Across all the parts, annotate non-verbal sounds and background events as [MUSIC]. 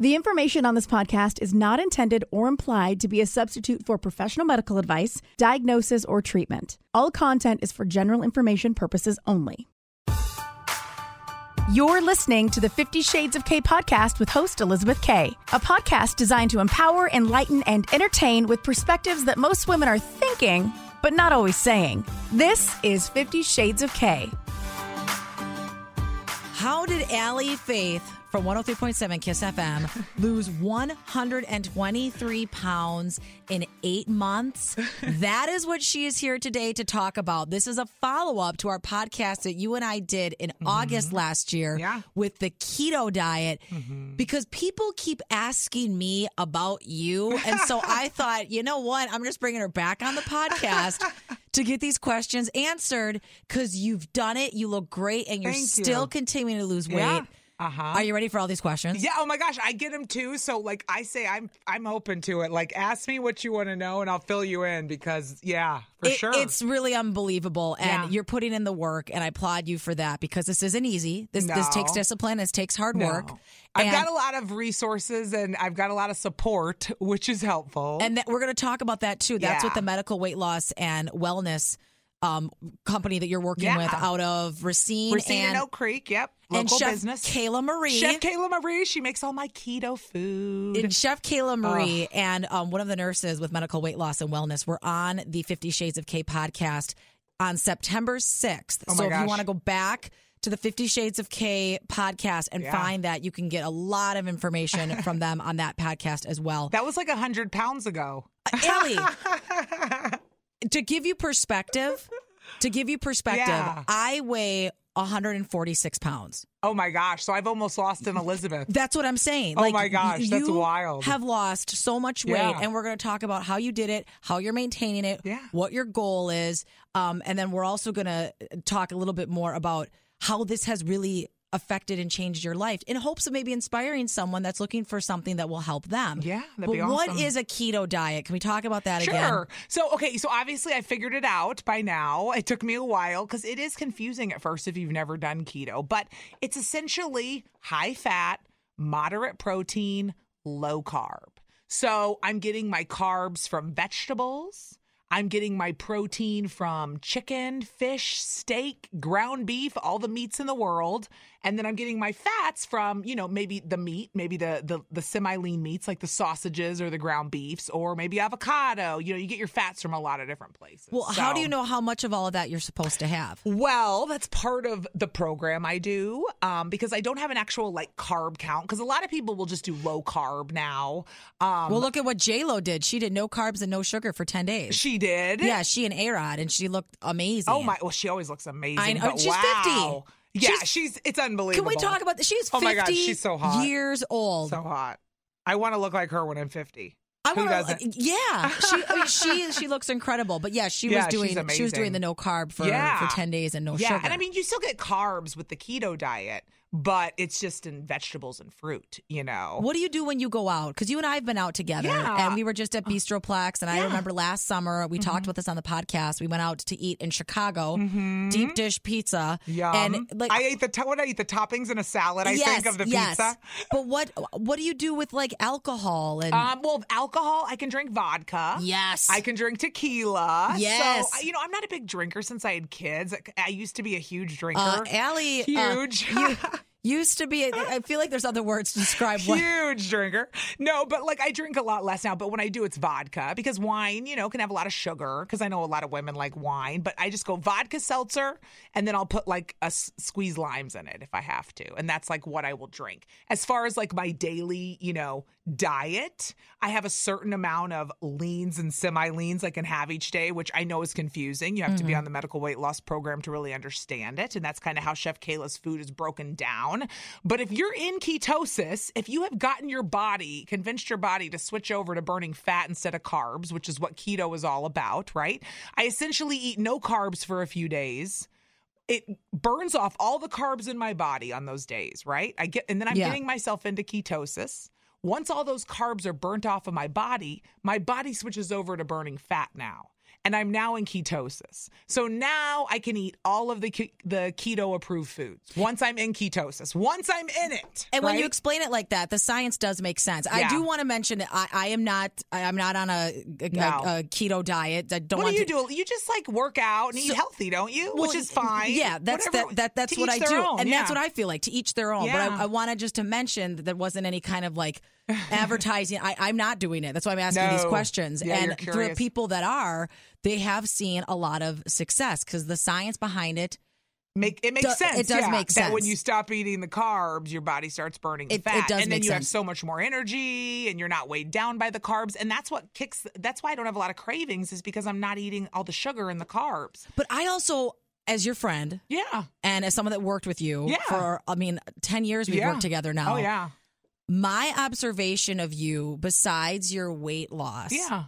The information on this podcast is not intended or implied to be a substitute for professional medical advice, diagnosis, or treatment. All content is for general information purposes only. You're listening to the Fifty Shades of K podcast with host Elizabeth K, a podcast designed to empower, enlighten, and entertain with perspectives that most women are thinking, but not always saying. This is Fifty Shades of K. How did Alley Faith from 103.7 Kiss FM [LAUGHS] lose 123 pounds in eight months? [LAUGHS] That is what she is here today to talk about. This is a follow up to our podcast that you and I did in mm-hmm. August last year Yeah. with the keto diet mm-hmm. because people keep asking me about you. And so I [LAUGHS] thought, you know what? I'm just bringing her back on the podcast. To get these questions answered because you've done it, you look great, and you're Thank still you. continuing to lose weight. Yeah. Uh-huh. Are you ready for all these questions? Yeah. Oh my gosh, I get them too. So like I say, I'm I'm open to it. Like ask me what you want to know, and I'll fill you in because yeah, for It- sure. It's really unbelievable, and Yeah. you're putting in the work, and I applaud you for that because this isn't easy. This this takes discipline. This takes hard No. work. I've And- got a lot of resources and I've got a lot of support, which is helpful. and that we're going to talk about that too. That's Yeah. what the medical weight loss and wellness um, company that you're working Yeah. with out of Racine, We're seeing and Oak Creek. Yep, and local Chef business. Kayla Marie. Chef Kayla Marie. She makes all my keto food. And Chef Kayla Marie and um, one of the nurses with medical weight loss and wellness were on the Fifty Shades of K podcast on September 6th. Oh so if you want to go back to the Fifty Shades of K podcast and Yeah. find that, you can get a lot of information from them on that podcast as well. that was like a hundred pounds ago. Ellie, [LAUGHS] to give you perspective, to give you perspective, Yeah. I weigh 146 pounds. Oh my gosh! So I've almost lost an Elizabeth. That's what I'm saying. Oh my gosh, that's you wild. Have lost so much weight, Yeah. and we're going to talk about how you did it, how you're maintaining it, Yeah. what your goal is, um, and then we're also going to talk a little bit more about how this has really affected and changed your life in hopes of maybe inspiring someone that's looking for something that will help them. Yeah, that'd but be awesome. is a keto diet? Can we talk about that again? Sure. So, okay, so obviously I figured it out by now. It took me a while because it is confusing at first if you've never done keto, but it's essentially high fat, moderate protein, low carb. So, I'm getting my carbs from vegetables. I'm getting my protein from chicken, fish, steak, ground beef, all the meats in the world. And then I'm getting my fats from, you know, maybe the meat, maybe the the, the semi-lean meats like the sausages or the ground beefs, or maybe avocado. You know, you get your fats from a lot of different places. Well, how do you know how much of all of that you're supposed to have? well, that's part of the program I do um, because I don't have an actual like carb count. Because a lot of people will just do low carb now. Um, Well, look at what J Lo did. She did no carbs and no sugar for ten days. she did. yeah, she and A Rod, and she looked amazing. Oh my! Well, she always looks amazing. I know. She's wow. 50. Yeah, She's- she's, it's unbelievable. Can we talk about this? Oh she's 50 Oh my God, she's so hot. years old. so hot? I want to look like her when I'm 50. I Who wanna- doesn't? Yeah, she I mean, she she looks incredible. But yeah, she [LAUGHS] Yeah, was doing she was doing the no carb for Yeah. for ten days and no yeah, sugar. and I mean, you still get carbs with the keto diet, but it's just in vegetables and fruit. You know. what do you do when you go out? Because you and I have been out together, Yeah. and we were just at Bistroplex. And I Yeah. Mm-hmm. remember last summer we talked about this on the podcast. We went out to eat in Chicago, deep dish pizza, Yum. and like I ate the to- what I eat the toppings in a salad. I yes, think of the yes. pizza. But what what do you do with like alcohol and Um, well, alcohol, I can drink vodka. yes, I can drink tequila. Yes. So, you know, I'm not a big drinker since I had kids. I used to be a huge drinker. Uh, Alley, uh, Huge. you [LAUGHS] used to be. I feel like there's other words to describe [LAUGHS] what. Huge drinker. No, but like I drink a lot less now. But when I do, it's vodka because wine, you know, can have a lot of sugar. Because I know a lot of women like wine. But I just go vodka seltzer, and then I'll put like a s- squeeze limes in it if I have to, and that's like what I will drink. As far as like my daily, you know, diet, I have a certain amount of leans and semi leans I can have each day, which I know is confusing. You have to be mm-hmm. on the medical weight loss program to really understand it, and that's kind of how Chef Kayla's food is broken down. Down. But if you're in ketosis, if you have gotten your body, convinced your body to switch over to burning fat instead of carbs, which is what keto is all about, right? I essentially eat no carbs for a few days. It burns off all the carbs in my body on those days, right? I get and then I'm Yeah. getting myself into ketosis. Once all those carbs are burnt off of my body, my body switches over to burning fat now. And I'm now in ketosis. So now I can eat all of the ke- the keto approved foods. Once I'm in ketosis. Once I'm in it. And when you explain it like that, the science does make sense. I do want to mention I, I am not I, am not on a, a, No. a keto diet. I don't what want do you to, do? You just like work out and eat So- healthy, don't you? Well, Which is fine. Yeah, that's Whatever- that, that that's what I do, own, and that's what I feel like to each their own. Yeah. But I, I wanted just to mention that there wasn't any kind of like advertising. I, I'm not doing it. That's why I'm asking these questions. Yeah, and you're the curious. people that are, they have seen a lot of success because the science behind it. Make it makes Do- sense. it does yeah, make That when sense. you stop eating the carbs, your body starts burning the It- it fat, does and then make you have sense. so much more energy, and you're not weighed down by the carbs, and that's what kicks. That's why I don't have a lot of cravings, is because I'm not eating all the sugar and the carbs. But I also, as your friend Yeah. and as someone that worked with you Yeah. for, I mean, ten years we've Yeah. worked together oh, now. Oh yeah. My observation of you, besides your weight loss, Yeah.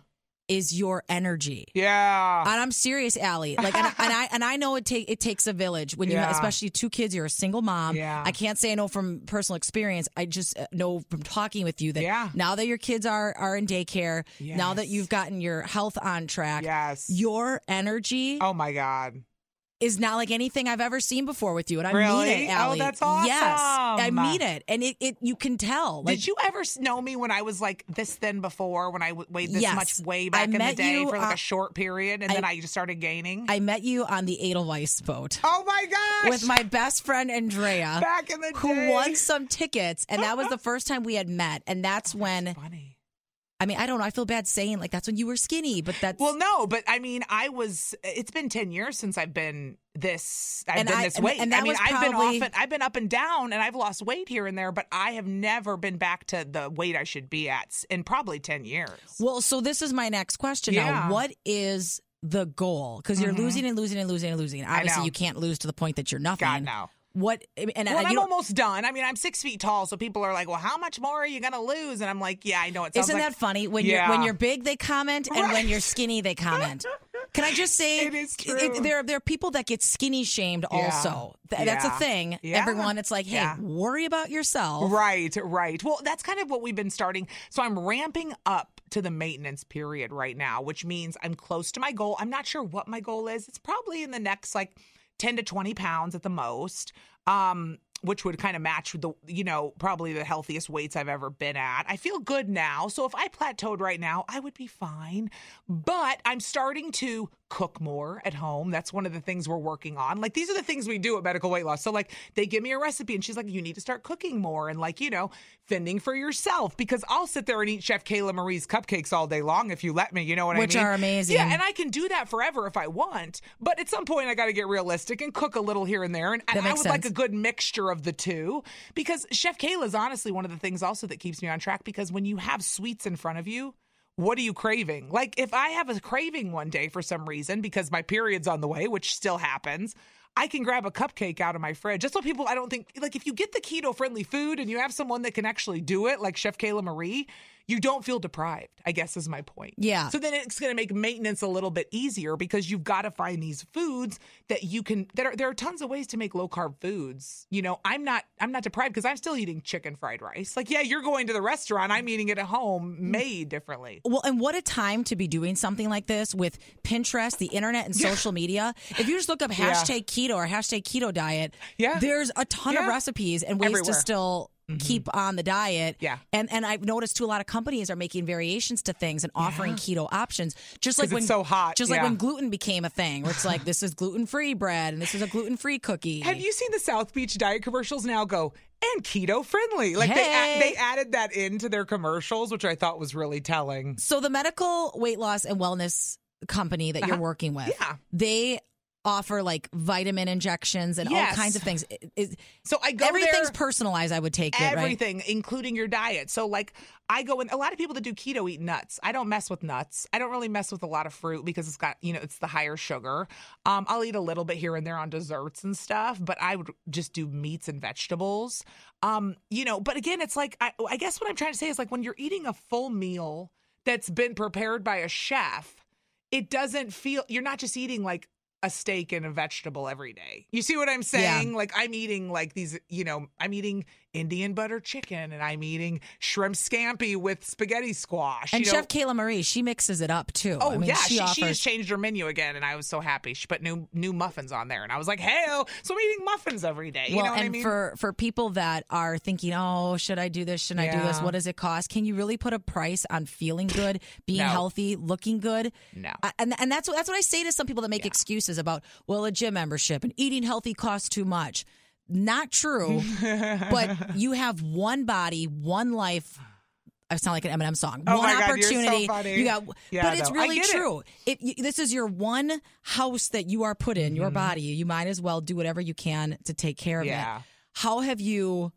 is your energy. Yeah. And I'm serious, Alley. Like, and, and I and I know it take it takes a village when you, have, Yeah. especially two kids. You're a single mom. Yeah. I can't say I know from personal experience. I just uh, know from talking with you that Yeah. now that your kids are are in daycare, now that you've gotten your health on track, Yes. your energy oh my God. Is not like anything I've ever seen before with you. And I mean Really? it, Oh, Alley. that's Yes, I awesome. mean it, and it, it you can tell. Like, Did you ever know me when I was like this thin before, when I weighed this Yes. much way I back in the day you, for like uh, a short period, and I- then I just started gaining? I met you on the Edelweiss boat. oh my gosh! with my best friend Andrea, back in the day. who won some tickets, and that was [LAUGHS] the first time we had met. And that's when Funny. I mean, I don't know. I feel bad saying like that's when you were skinny, but that's Well, no, but I mean, I was. It's been ten years since I've been this. I've And been I- this weight. and that I mean, I've probably- been off. And, I've been up and down, and I've lost weight here and there, but I have never been back to the weight I should be at in probably ten years. well. So this is my next question Yeah. now. What is the goal? Because you're mm-hmm. losing and losing and losing and losing. Obviously, you can't lose to the point that you're nothing. God no. What and, Well, you I'm almost done. I mean, I'm six feet tall, so people are like, "Well, how much more are you gonna lose?" And I'm like, "Yeah, I know it sounds Isn't like that funny? When you're when you're big, they comment, and when you're skinny, they comment. [LAUGHS] Can I just say, It is true. there there are people that get skinny shamed. Yeah. Also, Th- that's a thing. Yeah. Everyone, it's like, hey, Yeah. worry about yourself. Right, right. Well, that's kind of what we've been starting. So I'm ramping up to the maintenance period right now, which means I'm close to my goal. I'm not sure what my goal is. It's probably in the next like 10 to 20 pounds at the most. Um which would kind of match the you know probably the healthiest weights I've ever been at. I feel good now. So if I plateaued right now, I would be fine. But I'm starting to cook more at home. That's one of the things we're working on. Like these are the things we do at Medical Weight Loss. So like they give me a recipe and she's like, you need to start cooking more and like, you know, fending for yourself because I'll sit there and eat Chef Kayla Marie's cupcakes all day long if you let me. You know what Which I mean? Which are amazing. Yeah, and I can do that forever if I want. But at some point I gotta get realistic and cook a little here and there. And I, That I makes would like a good mixture of the two because Chef Kayla is honestly one of the things also that keeps me on track because when you have sweets in front of you, what are you craving? Like if I have a craving one day for some reason because my period's on the way, which still happens, I can grab a cupcake out of my fridge. Just so people I don't think like if you get the keto friendly food and you have someone that can actually do it, like Chef Kayla Marie, you don't feel deprived, I guess is my point. Yeah. So then it's going to make maintenance a little bit easier because you've got to find these foods that you can that are there are tons of ways to make low carb foods. You know, I'm not I'm not deprived because I'm still eating chicken fried rice. Like yeah, you're going to the restaurant, I'm eating it at home mm. made differently. Well, and what a time to be doing something like this with Pinterest, the internet, and social media. If you just look up [LAUGHS] Yeah. hashtag keto or hashtag keto diet, Yeah. there's a ton of recipes and ways to Everywhere. Mm-hmm. keep on the diet. Yeah. And and I've noticed too a lot of companies are making variations to things and offering keto options. Just like when it's so hot, Just like yeah. when gluten became a thing, where it's like [LAUGHS] this is gluten free bread and this is a gluten free cookie. Have you seen the South Beach diet commercials now go and keto friendly? Like they Hey. add, they added that into their commercials, which I thought was really telling. So the medical weight loss and wellness company that you're working with, Uh-huh. Yeah. they offer like vitamin injections and Yes. all kinds of things. It- it- So I go everything's there. personalized. I would take it right. everything, including your diet. So, like, I go in. A lot of people that do keto eat nuts. I don't mess with nuts. I don't really mess with a lot of fruit because it's got, you know, it's the higher sugar. Um, I'll eat a little bit here and there on desserts and stuff, but I would just do meats and vegetables. Um, you know, but again, it's like I, I guess what I'm trying to say is like when you're eating a full meal that's been prepared by a chef, it doesn't feel you're not just eating like a steak and a vegetable every day. You see what I'm saying? Like I'm eating like these, you know, I'm eating Indian butter chicken and I'm eating shrimp scampi with spaghetti squash. And you know? Chef Kayla Marie, she mixes it up too. Oh I mean, yeah, she, she, she, offers. just changed her menu again, and I was so happy. She put new new muffins on there, and I was like, "Hey, so I'm eating muffins every day." You well, know what and I mean? for for people that are thinking, oh, should I do this? Should I do this? What does it cost? Can you really put a price on feeling good, being No. healthy, looking good? No. I- and and that's what that's what I say to some people that make excuses about well, a gym membership and eating healthy costs too much. Not true, but [LAUGHS] you have one body, one life. I sound like an Eminem song. Oh one God, so opportunity. funny. You got, Yeah, but it's. I really get it. true. You, this is your one house that you are put in, Mm-hmm. your body, you might as well do whatever you can to take care of Yeah. it. How have you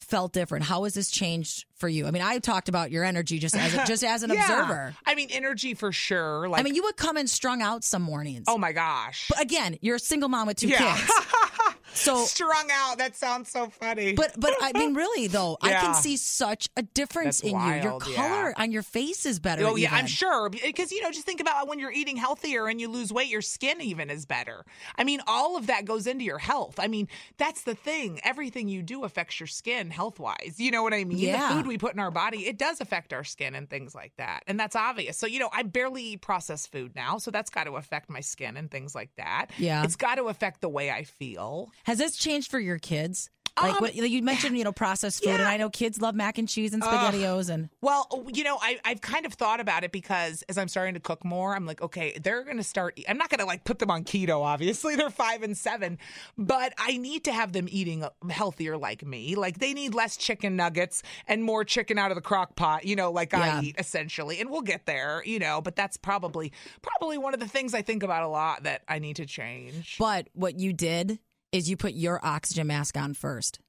felt different? How has this changed for you? I mean, I talked about your energy just as a, [LAUGHS] just as an Yeah. observer. I mean, energy for sure. Like, I mean, you would come in strung out some mornings. oh my gosh, But again, you're a single mom with two yeah. kids. [LAUGHS] So strung out. That sounds so funny. But but I mean, [LAUGHS] really though, I can see such a difference That's in you. Your wild, yeah. color on your face is better. Oh yeah, I'm sure because you know just think about when you're eating healthier and you lose weight, your skin even is better. I mean, all of that goes into your health. I mean, that's the thing. Everything you do affects your skin health wise. You know what I mean? Yeah. The food we put in our body, it does affect our skin and things like that, and that's obvious. So you know, I barely eat processed food now, so that's got to affect my skin and things like that. Yeah. it's got to affect the way I feel. Has this changed for your kids? Like Um, what you mentioned, you know, processed food, and. I know kids love mac and cheese and spaghettios, and Well, you know, I, I've kind of thought about it because as I'm starting to cook more, I'm like, okay, they're going to start. I'm not going to like put them on keto, obviously. [LAUGHS] They're five and seven, but I need to have them eating healthier like me. Like they need less chicken nuggets and more chicken out of the crock pot, you know, like Yeah. I eat essentially. And we'll get there, you know, but that's probably, probably one of the things I think about a lot that I need to change. but what you did is you put your oxygen mask on first.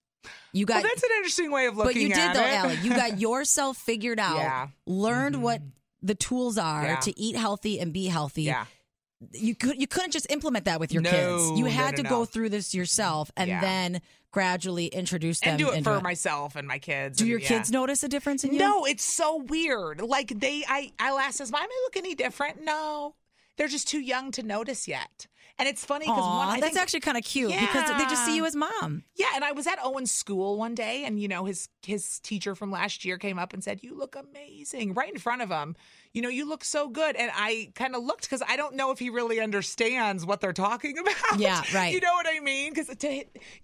You got well, that's an interesting way of looking at it. But you did though, it. Alley. You got [LAUGHS] yourself figured out, Yeah. Mm-hmm. learned what the tools are Yeah. to eat healthy and be healthy. yeah. You could you couldn't just implement that with your No, kids. You had to go through this yourself and Yeah. then gradually introduce them And do it for myself and my kids. Do and- your yeah. kids notice a difference in you? No, it's so weird. Like they, I, I'll ask this, "Mom, I look any different?" No, they're just too young to notice yet. And it's funny because one, I that's think- actually kind of cute because they just see you as mom. yeah. And I was at Owen's school one day, and you know his his teacher from last year came up and said, "You look amazing!" Right in front of him. You know, you look so good. And I kind of looked because I don't know if he really understands what they're talking [LAUGHS] about. Yeah, right. You know what I mean? Because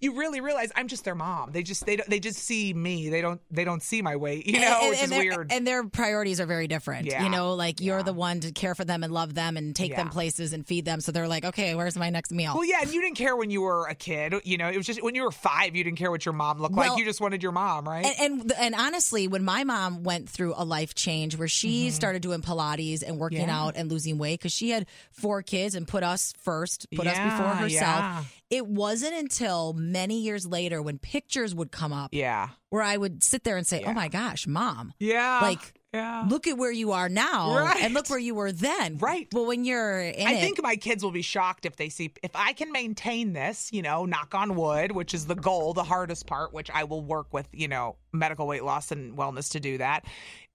you really realize I'm just their mom. They just they don't, they just see me. They don't they don't see my weight. You know, and, which and their, weird. And their priorities are very different. Yeah. You know, like you're Yeah. the one to care for them and love them and take them places and feed them. So they're like, okay, where's my next meal? Well, yeah, and you didn't care when you were a kid. You know, it was just when you were five, you didn't care what your mom looked Well- like. You just wanted your mom, right? And, and and honestly, when my mom went through a life change where she mm-hmm. started doing Pilates and working. Yeah. out and losing weight because she had four kids and put us first, put us before herself. yeah. It wasn't until many years later when pictures would come up yeah, where I would sit there and say, oh Yeah. "Oh my gosh, mom, yeah, like yeah. look at where you are now Right. and look where you were then." Right. Well, when you're in I it, think my kids will be shocked if they see if I can maintain this, you know, knock on wood, which is the goal, the hardest part, which I will work with, you know, medical weight loss and wellness to do that.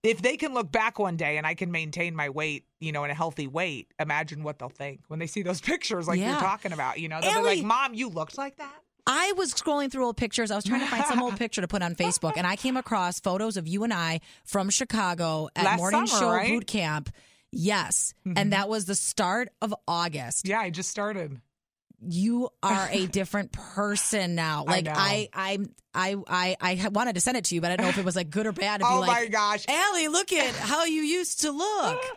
If they can look back one day and I can maintain my weight, you know, in a healthy weight, imagine what they'll think when they see those [LAUGHS] pictures like Yeah. you're talking about. You know, they'll be like, "Mom, you looked like that." I was scrolling through old pictures. I was trying to find some old [LAUGHS] picture to put on Facebook, and I came across photos of you and I from Chicago at Last morning summer, show right? boot camp. Yes, and mm-hmm. that was the start of August. Yeah, I just started. You are a different person now. [LAUGHS] Like know. I, I'm, I I I wanted to send it to you, but I don't know if it was like good or bad. To [LAUGHS] Oh be my gosh. Alley, look at how you used to look. [LAUGHS]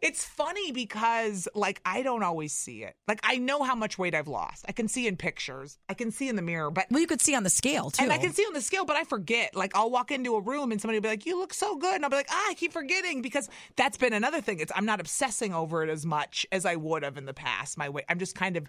It's funny because like I don't always see it. Like I know how much weight I've lost. I can see in pictures. I can see in the mirror, but Well, you could see on the scale too. and I can see on the scale, but I forget. Like I'll walk into a room and somebody will be like, "You look so good," and I'll be like, "Ah, I keep forgetting," because that's been another thing. It's I'm not obsessing over it as much as I would have in the past. My weight, I'm just kind of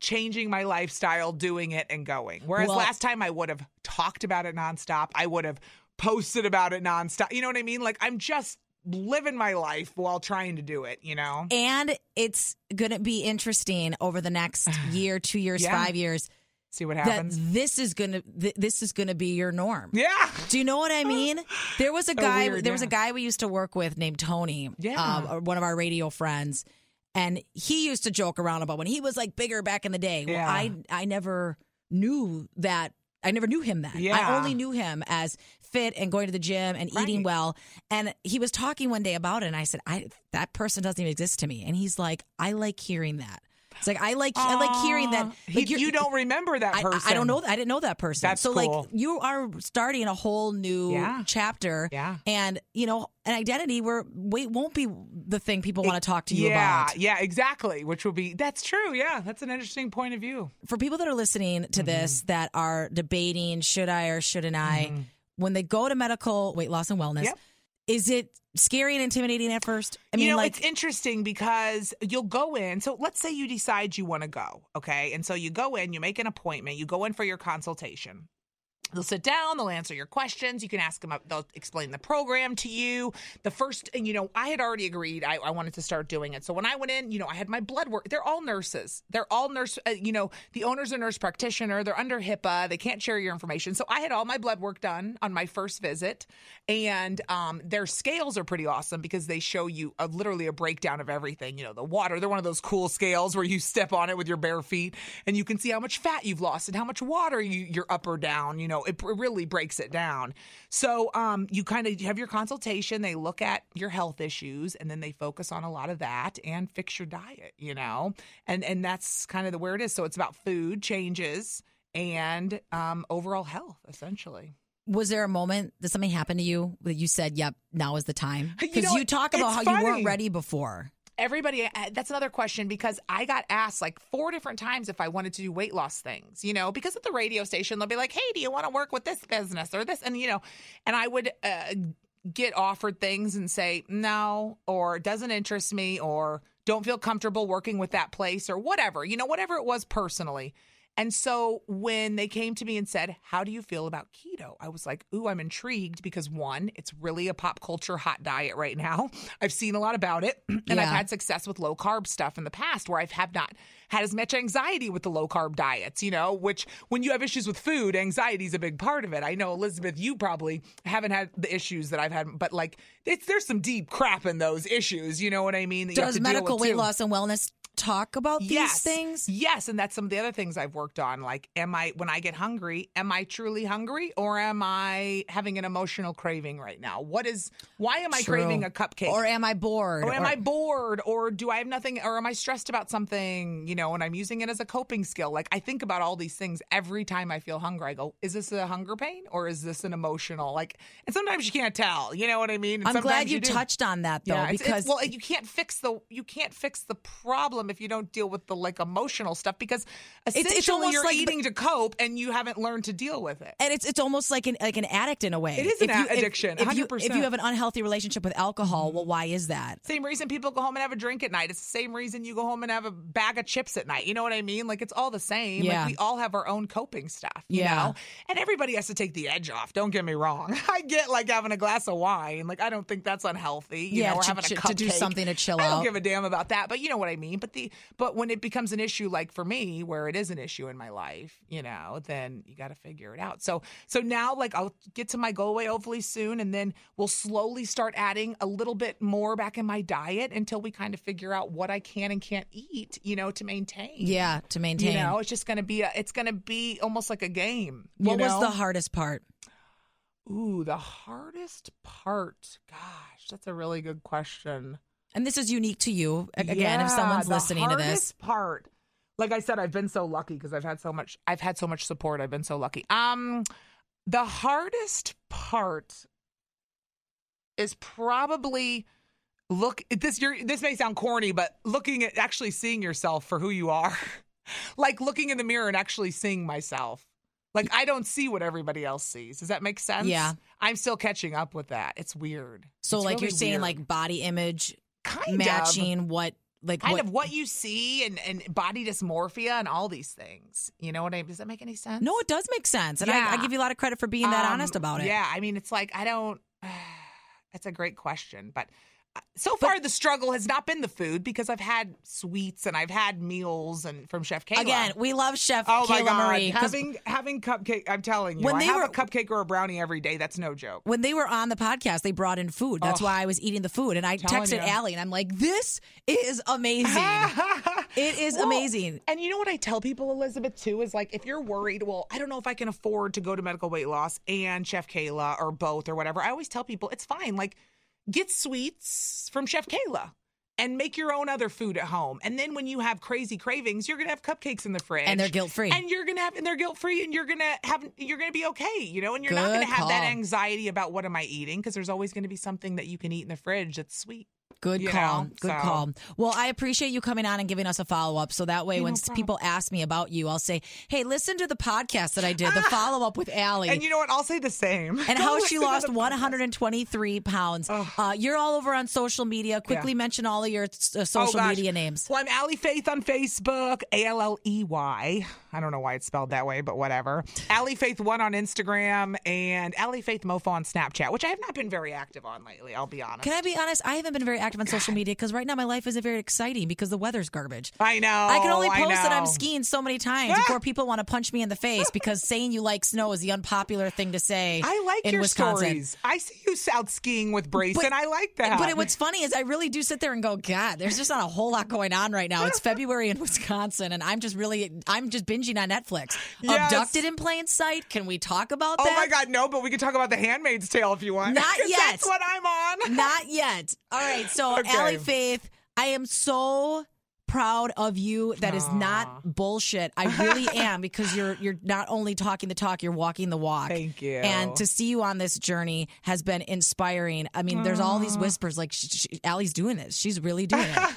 changing my lifestyle, doing it, and going. Whereas Well- last time I would have talked about it nonstop. I would have posted about it nonstop. You know what I mean? Like I'm just living my life while trying to do it. You know? and it's going to be interesting over the next [SIGHS] year, two years, Yeah. five years. See what That happens. this is gonna th- this is gonna be your norm. yeah. Do you know what I mean? There was a [LAUGHS] guy. weird, there was a guy we used to work with named Tony. Yeah. um, one of our radio friends, and he used to joke around about when he was like bigger back in the day. Well, Yeah. I I never knew that. I never knew him then. I only knew him as fit and going to the gym and eating well. And he was talking one day about it, and I said, "I that person doesn't even exist to me." And he's like, "I like hearing that." It's like I like I like hearing that. Like, He- you're- don't remember that person. I, I don't know. I didn't know that person. That's so cool. like you are starting a whole new Yeah. chapter. Yeah. And you know, an identity where weight won't be the thing people want to talk to you yeah, about. Yeah, Yeah. exactly. Which will be that's true. Yeah, that's an interesting point of view. For people that are listening to this Mm-hmm. that are debating should I or shouldn't I, when they go to medical weight loss and wellness, Yep. Is it scary and intimidating at first? I mean, you know, like it's interesting because you'll go in. So let's say you decide you want to go, okay? And so you go in, you make an appointment, you go in for your consultation. They'll sit down, they'll answer your questions. You can ask them, they'll explain the program to you. The first, you know, I had already agreed I, I wanted to start doing it. So when I went in, you know, I had my blood work. They're all nurses. They're all nurse, uh, you know, the owner's a nurse practitioner. They're under HIPAA. They can't share your information. So I had all my blood work done on my first visit. And um, their scales are pretty awesome because they show you a, literally a breakdown of everything. You know, the water, they're one of those cool scales where you step on it with your bare feet and you can see how much fat you've lost and how much water you, you're up or down. You know, it, it really breaks it down. So um, you kind of have your consultation. They look at your health issues and then they focus on a lot of that and fix your diet, you know, and, and that's kind of the where it is. So it's about food changes and um, overall health, essentially. was there a moment that something happened to you that you said, "Yep, now is the time"? You Because know, you, talk about how you weren't ready before. Everybody uh, that's another question because i got asked like four different times if i wanted to do weight loss things you know because at the radio station they'll be like hey do you want to work with this business or this? And you know and i would uh, get offered things and say no or doesn't interest me or don't feel comfortable working with that place or whatever you know whatever it was personally and so when they came to me and said, How do you feel about keto? I was like, Ooh, I'm intrigued because one, it's really a pop culture hot diet right now. [LAUGHS] I've seen a lot about it [CLEARS THROAT] and I've had success with low carb stuff in the past where I've have not had as much anxiety with the low carb diets, you know, which when you have issues with food, anxiety is a big part of it. I know, Elizabeth, you probably haven't had the issues that I've had, but like it's there's some deep crap in those issues. You know what I mean? that you have Does medical weight too. loss and wellness talk about these yes. things? Yes, and that's some of the other things I've worked on. Like, am I when I get hungry, am I truly hungry, or am I having an emotional craving right now? What is? Why am I True. craving a cupcake? Or am I bored? or am Or- I bored? Or do I have nothing? Or am I stressed about something? You know, and I'm using it as a coping skill. Like I think about all these things every time I feel hunger. I go, is this a hunger pain or is this an emotional? Like, and sometimes you can't tell. You know what I mean? And I'm glad sometimes you, touched on that though, Yeah, it's- it's- because well, you can't fix the you can't fix the problem if you don't deal with the like emotional stuff because it's essentially almost you're like eating to cope and you haven't learned to deal with it. and it's it's almost like an like an addict in a way. It is an If you- a- if- addiction, If, you, if you have an unhealthy relationship with alcohol, well, why is that? Same reason people go home and have a drink at night. It's the same reason you go home and have a bag of chips at night. You know what I mean? Like it's all the same. Yeah. Like we all have our own coping stuff. You Yeah. know? And everybody has to take the edge off. Don't get me wrong. [LAUGHS] I get like having a glass of wine. Like I don't think that's unhealthy. You Yeah, know, or having a to- cupcake. to do something to chill out. I don't give a damn about that. But you know what I mean. But the but when it becomes an issue, like for me, where it is an issue in my life, you know, then you got to figure it out. So so now, like I'll get to my goal away hopefully soon, and then we'll slowly start adding a little bit more back in my diet until we kind of figure out what I can and can't eat, you know, to maintain. Yeah, to maintain. You know, it's just gonna be a, it's gonna be almost like a game. what was the hardest part? Ooh, the hardest part. Gosh, that's a really good question. And this is unique to you. Again, if someone's listening to this, hardest part. Like I said, I've been so lucky because I've had so much. I've had so much support. I've been so lucky. Um, The hardest part is probably look this you're this may sound corny, but looking at actually seeing yourself for who you are. [LAUGHS] like looking in the mirror and actually seeing myself. Like I don't see what everybody else sees. Does that make sense? Yeah. I'm still catching up with that. It's weird. So, It's like, really you're saying, weird. like, body image kind of matching what, like, kind what, of what you see and, and body dysmorphia and all these things. You know what I mean? Does that make any sense? No, it does make sense. And I, I give you a lot of credit for being that Um, honest about it. Yeah, I mean, it's like I don't. [SIGHS] It's a great question, but uh, so far the struggle has not been the food because I've had sweets and I've had meals and from Chef Kayla. Again, we love Chef Oh my God! Marie. Having having cupcake, I'm telling you, When I they have were- a cupcake or a brownie every day. That's no joke. when they were on the podcast, they brought in food. That's Oh. why I was eating the food. And I texted you. Alley and I'm like, this is amazing. [LAUGHS] it is Well, amazing. And you know what I tell people, Elizabeth, too, is like if you're worried, well, I don't know if I can afford to go to medical weight loss and Chef Kayla or both or whatever. I always tell people it's fine. Like get sweets from Chef Kayla and make your own other food at home. And then when you have crazy cravings, you're gonna have cupcakes in the fridge. And they're guilt-free. And you're gonna have and they're guilt free and you're gonna have you're gonna be okay, you know, and you're not gonna have that anxiety about what am I eating, because there's always gonna be something that you can eat in the fridge that's sweet. Good you call. know, Good so- call. Well, I appreciate you coming on and giving us a follow up. So that way, Hey, when no people ask me about you, I'll say, hey, listen to the podcast that I did, the follow up with Alley. And you know what? I'll say the same. and how she lost the 123 pounds. Uh, you're all over on social media. Quickly Yeah. mention all of your uh, Oh, social gosh. media names. Well, I'm Alley Faith on Facebook, A L L E Y. I don't know why it's spelled that way, but whatever. [LAUGHS] Alley Faith One on Instagram and Alley Faith Mofo on Snapchat, which I have not been very active on lately. I'll be honest. Can I be honest? I haven't been very active on social media because right now my life isn't very exciting because the weather's garbage. I know. I can only post that I'm skiing so many times before [LAUGHS] people want to punch me in the face because saying you like snow is the unpopular thing to say. I like in your Wisconsin. stories. I see you out skiing with Brace, and I like that. But what's funny is I really do sit there and go, God, there's just not a whole lot going on right now. It's [LAUGHS] February in Wisconsin, and I'm just really, I'm just binging on Netflix. Yes. Abducted in plain sight. Can we talk about Oh that? Oh my God, no! But we can talk about The Handmaid's Tale if you want. Not [LAUGHS] yet. That's what I'm. Not yet. All right. So, [LAUGHS] Okay. Alley Faith, I am so proud of you. That is not bullshit. I really [LAUGHS] am because you're you're not only talking the talk, you're walking the walk. Thank you. And to see you on this journey has been inspiring. I mean, there's all these whispers like sh- sh- Alley's doing this. She's really doing it. [LAUGHS]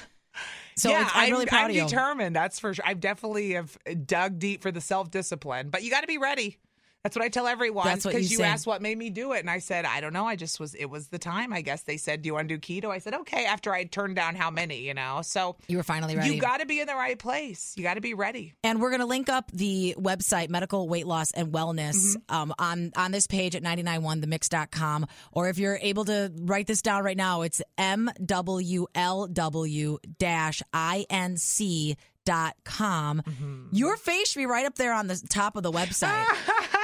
So yeah, it's, I'm, really proud I'm of you. determined. That's for sure. I definitely have dug deep for the self discipline, but you got to be ready. That's what I tell everyone. That's what Because you you, asked what made me do it, and I said I don't know. I just was. It was the time. I guess they said, "Do you want to do keto?" I said, "Okay." After I turned down how many, you know. So You were finally ready. you got to be in the right place. You got to be ready. And we're going to link up the website, Medical Weight Loss and Wellness, Mm-hmm. um, on, on this page at 991themix.com. Or if you're able to write this down right now, it's MWLW INC.com. Mm-hmm. Your face should be right up there on the top of the website. [LAUGHS]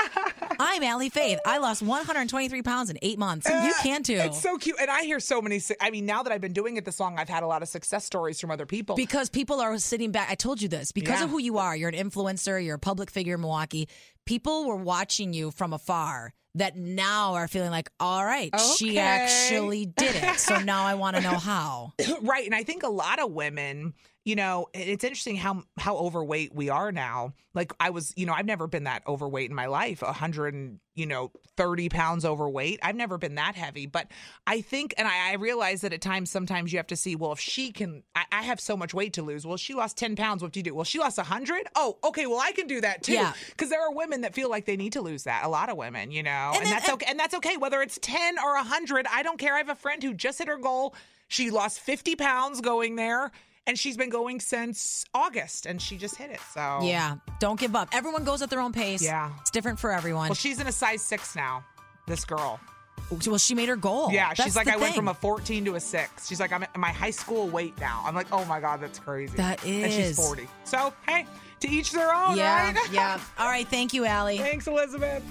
I'm Alley Faith. I lost 123 pounds in eight months. You uh, can too. It's so cute, and I hear so many. I mean, now that I've been doing it this long, I've had a lot of success stories from other people. Because people are sitting back. I told you this because Yeah. of who you are. You're an influencer, you're a public figure in Milwaukee. People were watching you from afar that now are feeling like, all right, she actually did it. So now I want to know [LAUGHS] how. right and i think a lot of women you know it's interesting how how overweight we are now. Like i was you know i've never been that overweight in my life a 100 and you know 30 pounds overweight. I've never been that heavy but i think and i, I realize that at times sometimes you have to see well if she can I, I have so much weight to lose. Well she lost 10 pounds. What do you do? Well she lost a 100 oh okay well i can do that too. Yeah. because there are women that feel like they need to lose that a lot of women you know and, then- that's and- okay and that's okay whether it's 10 or a 100 i don't care. I have a friend who just hit her goal. She lost 50 pounds going there and she's been going since august and she just hit it so Yeah, don't give up. Everyone goes at their own pace. Yeah. It's different for everyone. well she's in a size six now this girl Well, she made her goal. yeah That's she's like i went from a 14 to a 6 she's like i'm at my high school weight now i'm like oh my god that's crazy That and she's 40 so hey to each their own Yeah, right [LAUGHS] yeah. All right, thank you, Alley. thanks elizabeth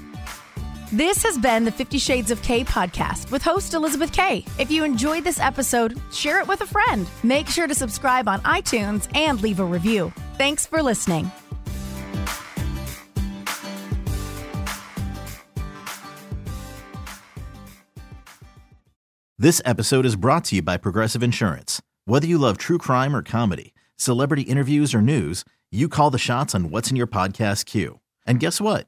This has been the Fifty Shades of K podcast with host Elizabeth K. If you enjoyed this episode, share it with a friend. Make sure to subscribe on iTunes and leave a review. Thanks for listening. This episode is brought to you by Progressive Insurance. Whether you love true crime or comedy, celebrity interviews or news, you call the shots on what's in your podcast queue. And guess what?